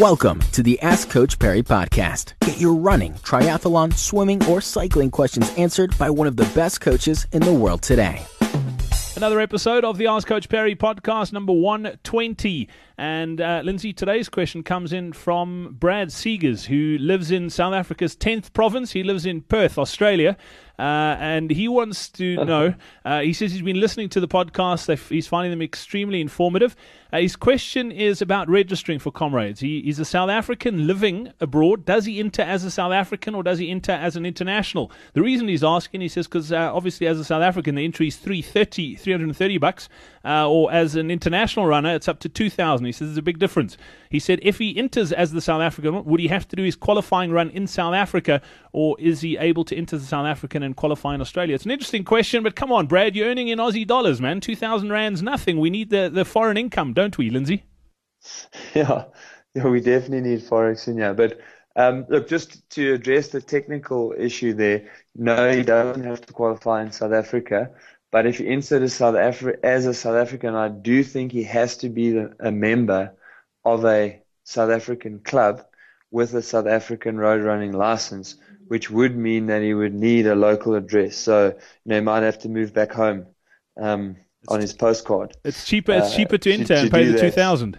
Welcome to the Ask Coach Parry podcast. Get your running, triathlon, swimming, or cycling questions answered by one of the best coaches in the world today. Another episode of the Ask Coach Parry podcast, number 120. And uh, Lindsay, today's question comes in from Brad Segers, who lives in South Africa's 10th province. He lives in Perth, Australia. Uh, and he wants to know. Uh, he says he's been listening to the podcast. He's finding them extremely informative. Uh, his question is about registering for comrades. He, he's a South African living abroad. Does he enter as a South African or does he enter as an international? The reason he's asking, he says, because uh, obviously as a South African, the entry is 330, 330 bucks, uh, or as an international runner, it's up to 2,000. He says there's a big difference. He said if he enters as the South African, would he have to do his qualifying run in South Africa, or is he able to enter the South African and qualify in Australia? It's an interesting question, but come on, Brad, you're earning in Aussie dollars, man. 2,000 rands, nothing. We need the, the foreign income, don't we, Lindsay? Yeah, yeah, we definitely need forex in here. But um, look, just to address the technical issue there, no, he doesn't have to qualify in South Africa. But if he enters South Afri- as a South African, I do think he has to be a member of a South African club with a South African road running license, which would mean that he would need a local address. So, you know, he might have to move back home um, on his postcard. It's cheaper. It's uh, cheaper to enter to, and pay the that. two thousand.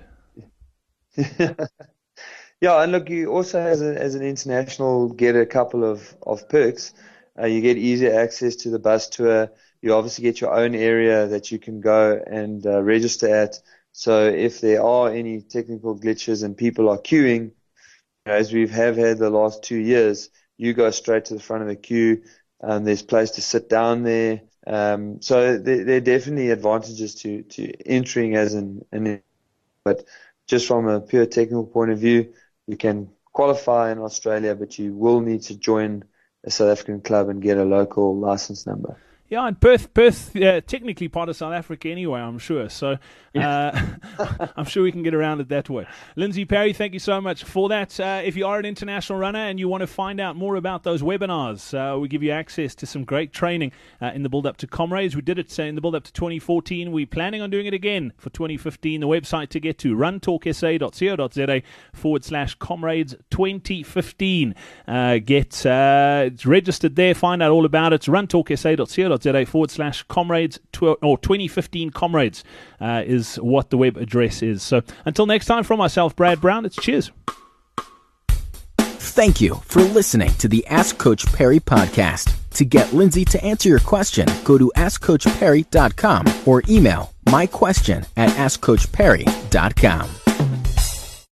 yeah, and look, you also as, a, as an international get a couple of of perks. Uh, you get easier access to the bus tour. You obviously get your own area that you can go and uh, register at. So if there are any technical glitches and people are queuing, as we have had the last two years, you go straight to the front of the queue. Um, there's place to sit down there. Um, so there, there, are definitely advantages to, to entering as an, an, but just from a pure technical point of view, you can qualify in Australia, but you will need to join a South African club and get a local license number. Yeah, and Perth, Perth, uh, technically part of South Africa anyway, I'm sure. So uh, I'm sure we can get around it that way. Lindsay Parry, thank you so much for that. Uh, if you are an international runner and you want to find out more about those webinars, uh, we give you access to some great training uh, in the build up to Comrades. We did it uh, in the build up to 2014. We're planning on doing it again for 2015. The website to get to runtalksa.co.za forward slash Comrades 2015. get it's registered there. Find out all about it. It's runtalksa.co.za co.za forward slash comrades tw- or 2015 comrades uh, is what the web address is. So until next time, from myself, Brad Brown, it's cheers. Thank you for listening to the Ask Coach Parry podcast. To get Lindsay to answer your question, go to AskCoachParry.com or email my question at AskCoachParry.com.